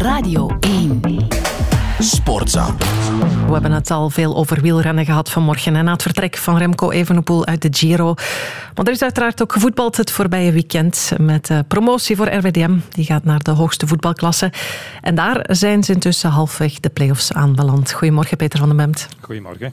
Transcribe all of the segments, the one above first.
Radio 1. Sportza. We hebben het al veel over wielrennen gehad vanmorgen. En na het vertrek van Remco Evenepoel uit de Giro. Maar er is uiteraard ook gevoetbald het voorbije weekend. Met promotie voor RWDM. Die gaat naar de hoogste voetbalklasse. En daar zijn ze intussen halfweg de play-offs aanbeland. Goedemorgen Peter van den Bemt. Goedemorgen.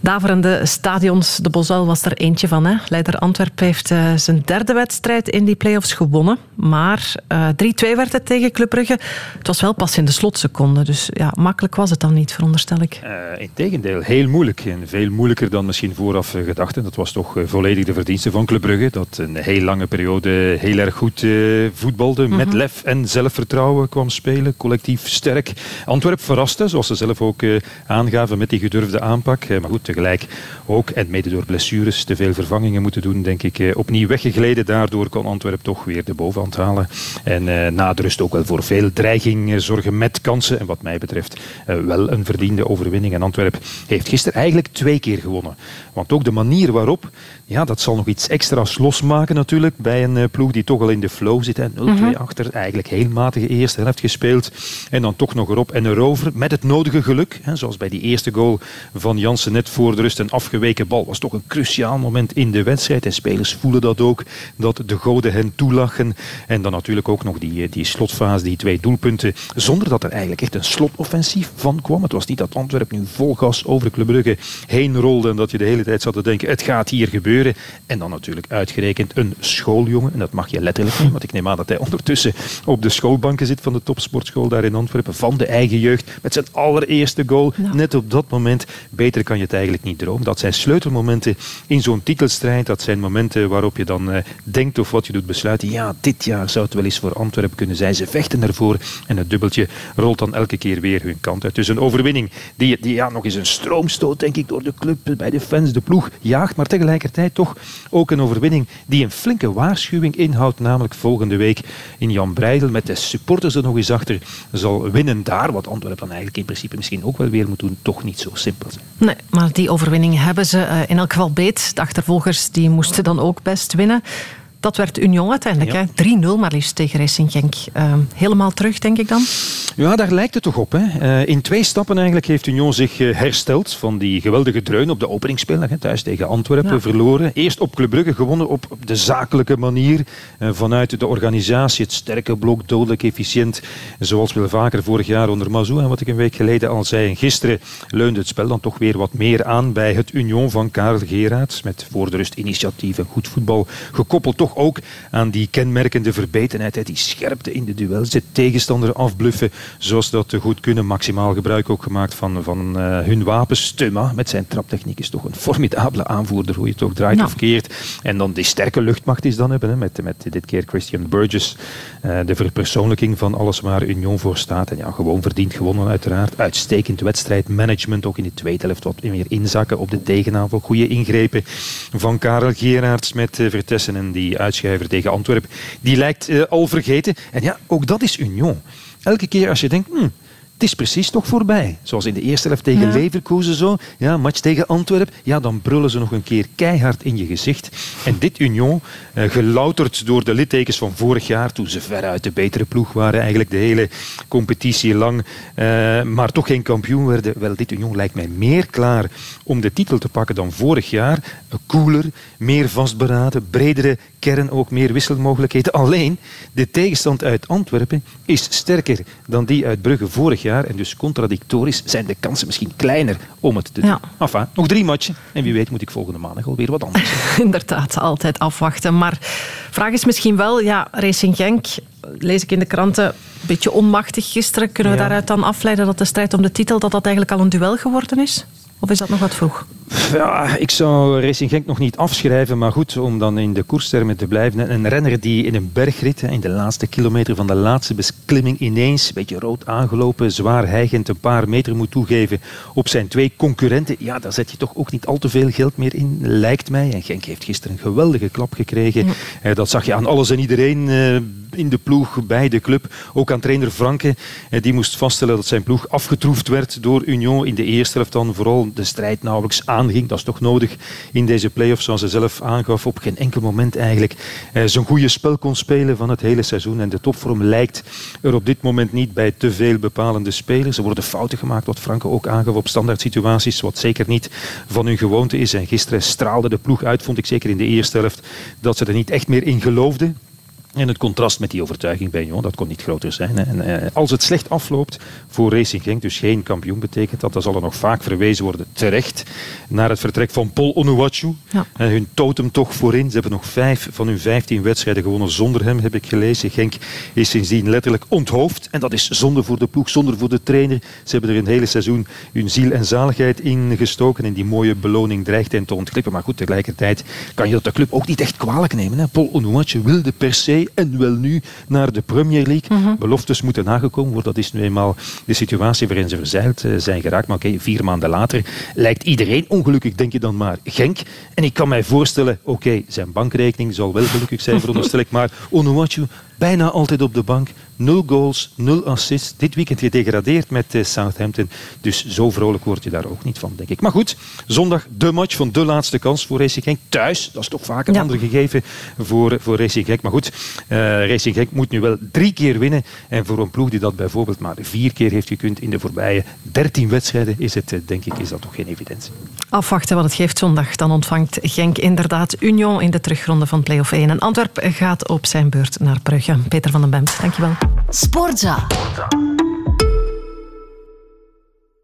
Daverende stadions. De Bosal was er eentje van. Hè? Leider Antwerp heeft uh, zijn derde wedstrijd in die play-offs gewonnen. Maar uh, 3-2 werd het tegen Club Brugge. Het was wel pas in de slotseconde. Dus ja, makkelijk was het dan niet, veronderstel ik. Uh, Integendeel, heel moeilijk. En veel moeilijker dan misschien vooraf gedacht. En dat was toch volledig de verdienste van Club Brugge. Dat een heel lange periode heel erg goed uh, voetbalde. Mm -hmm. Met lef en zelfvertrouwen kwam spelen. Collectief sterk. Antwerp verraste, zoals ze zelf ook uh, aangaven met die gedurfde aanpak. maar goed, tegelijk ook, en mede door blessures, te veel vervangingen moeten doen, denk ik. opnieuw weggegleden. Daardoor kon Antwerp toch weer de bovenhand halen. En na de rust ook wel voor veel dreiging zorgen met kansen. En wat mij betreft wel een verdiende overwinning. En Antwerp heeft gisteren eigenlijk twee keer gewonnen. Want ook de manier waarop, ja, dat zal nog iets extra's losmaken natuurlijk bij een uh, ploeg die toch al in de flow zit. 0-2 mm -hmm. achter, eigenlijk heel matige eerste helft gespeeld. En dan toch nog erop en erover met het nodige geluk. Hè, zoals bij die eerste goal van Jansen net voor de rust. Een afgeweken bal was toch een cruciaal moment in de wedstrijd. En spelers voelen dat ook, dat de goden hen toelachen. En dan natuurlijk ook nog die, die slotfase, die twee doelpunten. Zonder dat er eigenlijk echt een slotoffensief van kwam. Het was niet dat Antwerp nu vol gas over Club Brugge heen rolde en dat je de hele tijd zat te denken, het gaat hier gebeuren. En dan natuurlijk uitgerekend een schooljongen, en dat mag je letterlijk niet, want ik neem aan dat hij ondertussen op de schoolbanken zit van de topsportschool daar in Antwerpen, van de eigen jeugd, met zijn allereerste goal. Ja. Net op dat moment, beter kan je het eigenlijk niet dromen. Dat zijn sleutelmomenten in zo'n titelstrijd, dat zijn momenten waarop je dan uh, denkt of wat je doet besluiten, ja, dit jaar zou het wel eens voor Antwerpen kunnen zijn. Ze vechten ervoor en het dubbeltje rolt dan elke keer weer hun kant uit. Dus een overwinning die, die ja, nog eens een stroomstoot, denk ik, door de club, bij de fans, de ploeg jaagt, maar tegelijkertijd toch ook een overwinning die een flinke waarschuwing inhoudt, namelijk volgende week in Jan Breidel met de supporters er nog eens achter zal winnen daar, wat Antwerpen dan eigenlijk in principe misschien ook wel weer moet doen, toch niet zo simpel zijn. Nee, maar die overwinning hebben ze uh, in elk geval beet. De achtervolgers die moesten dan ook best winnen. Dat werd Union uiteindelijk. Ja. 3-0 maar liefst tegen Racing Genk. Uh, helemaal terug, denk ik dan? Ja, daar lijkt het toch op. Hè? Uh, in twee stappen eigenlijk heeft Union zich uh, hersteld van die geweldige dreun op de openingsspeeldag. Thuis tegen Antwerpen ja. verloren. Eerst op Club Brugge gewonnen op de zakelijke manier. Uh, vanuit de organisatie, het sterke blok, dodelijk efficiënt. Zoals wel vaker vorig jaar onder Mazou. En wat ik een week geleden al zei. En gisteren leunde het spel dan toch weer wat meer aan bij het Union van Karel Geraerts. Met voor de rust initiatief en goed voetbal gekoppeld toch ook aan die kenmerkende verbetenheid, die scherpte in de duels, de tegenstander afbluffen, zoals dat goed kunnen. Maximaal gebruik ook gemaakt van, van uh, hun wapens. Stuma met zijn traptechniek is toch een formidabele aanvoerder, hoe je het ook draait nou. of keert. En dan die sterke luchtmacht is dan hebben, hè, met, met dit keer Christian Burgess, uh, de verpersoonlijking van alles waar Union voor staat. En ja, gewoon verdiend gewonnen uiteraard. Uitstekend wedstrijdmanagement, ook in de tweede helft wat meer inzakken op de tegenaanval. Goede ingrepen van Karel Geraerts met uh, Vertessen en die uitschuiver tegen Antwerpen, die lijkt uh, al vergeten. En ja, ook dat is Union. Elke keer als je denkt, hmm, het is precies toch voorbij. Zoals in de eerste helft tegen ja. Leverkusen zo. Ja, match tegen Antwerpen. Ja, dan brullen ze nog een keer keihard in je gezicht. En dit Union, uh, gelouterd door de littekens van vorig jaar, toen ze veruit de betere ploeg waren, eigenlijk de hele competitie lang, uh, maar toch geen kampioen werden. Wel, dit Union lijkt mij meer klaar om de titel te pakken dan vorig jaar. Koeler, meer vastberaden, bredere kern, ook meer wisselmogelijkheden. Alleen, de tegenstand uit Antwerpen is sterker dan die uit Brugge vorig jaar jaar. En dus contradictorisch zijn de kansen misschien kleiner om het te doen. Ja. Enfin, nog drie matchen. En wie weet moet ik volgende maandag alweer wat anders. Inderdaad, altijd afwachten. Maar vraag is misschien wel, ja, Racing Genk, lees ik in de kranten, een beetje onmachtig gisteren. Kunnen we Ja. daaruit dan afleiden dat de strijd om de titel, dat dat eigenlijk al een duel geworden is? Of is dat nog wat vroeg? Ja, ik zou Racing Genk nog niet afschrijven, maar goed, om dan in de koerstermen te blijven. Een renner die in een bergrit, in de laatste kilometer van de laatste beklimming, ineens, een beetje rood aangelopen, zwaar hijgend, een paar meter moet toegeven op zijn twee concurrenten. Ja, daar zet je toch ook niet al te veel geld meer in, lijkt mij. En Genk heeft gisteren een geweldige klap gekregen. Eh, dat zag je aan alles en iedereen eh, in de ploeg, bij de club. Ook aan trainer Franke. Eh, die moest vaststellen dat zijn ploeg afgetroefd werd door Union in de eerste helft dan vooral de strijd nauwelijks aanging. Dat is toch nodig in deze play-offs, zoals ze zelf aangaf. Op geen enkel moment eigenlijk uh, zo'n goede spel kon spelen van het hele seizoen. En de topvorm lijkt er op dit moment niet bij te veel bepalende spelers. Er worden fouten gemaakt, wat Franke ook aangaf, op standaard situaties, wat zeker niet van hun gewoonte is. En gisteren straalde de ploeg uit, vond ik zeker in de eerste helft, dat ze er niet echt meer in geloofden. En het contrast met die overtuiging bij Union, dat kon niet groter zijn. En, eh, als het slecht afloopt voor Racing Genk, dus geen kampioen betekent dat, dan zal er nog vaak verwezen worden terecht naar het vertrek van Paul Onuachu. Ja. En hun totem toch voorin. Ze hebben nog vijf van hun vijftien wedstrijden gewonnen zonder hem, heb ik gelezen. Genk is sindsdien letterlijk onthoofd. En dat is zonde voor de ploeg, zonde voor de trainer. Ze hebben er een hele seizoen hun ziel en zaligheid in gestoken. En die mooie beloning dreigt hen te ontklippen. Maar goed, tegelijkertijd kan je dat de club ook niet echt kwalijk nemen. Hè. Paul Onuachu wilde per se en wel nu naar de Premier League. Mhm. Beloftes moeten nagekomen worden. Dat is nu eenmaal de situatie waarin ze verzeild eh, zijn geraakt. Maar oké, vier maanden later lijkt iedereen ongelukkig, denk je dan maar, Genk. En ik kan mij voorstellen, oké, zijn bankrekening zal wel gelukkig zijn, veronderstel ik, maar Onuachu bijna altijd op de bank. Nul goals, nul assists. Dit weekend gedegradeerd met eh, Southampton. Dus zo vrolijk word je daar ook niet van, denk ik. Maar goed, zondag de match van de laatste kans voor Racing Genk. Thuis, dat is toch vaak een ja. ander gegeven voor, voor Racing Genk. Maar goed, uh, Racing Genk moet nu wel drie keer winnen. En voor een ploeg die dat bijvoorbeeld maar vier keer heeft gekund in de voorbije dertien wedstrijden, is het, eh, denk ik, is dat toch geen evidentie. Afwachten wat het geeft zondag. Dan ontvangt Genk inderdaad Union in de terugronde van play-off 1. En Antwerp gaat op zijn beurt naar Brugge. Peter van den Bemt, dankjewel. Sportza.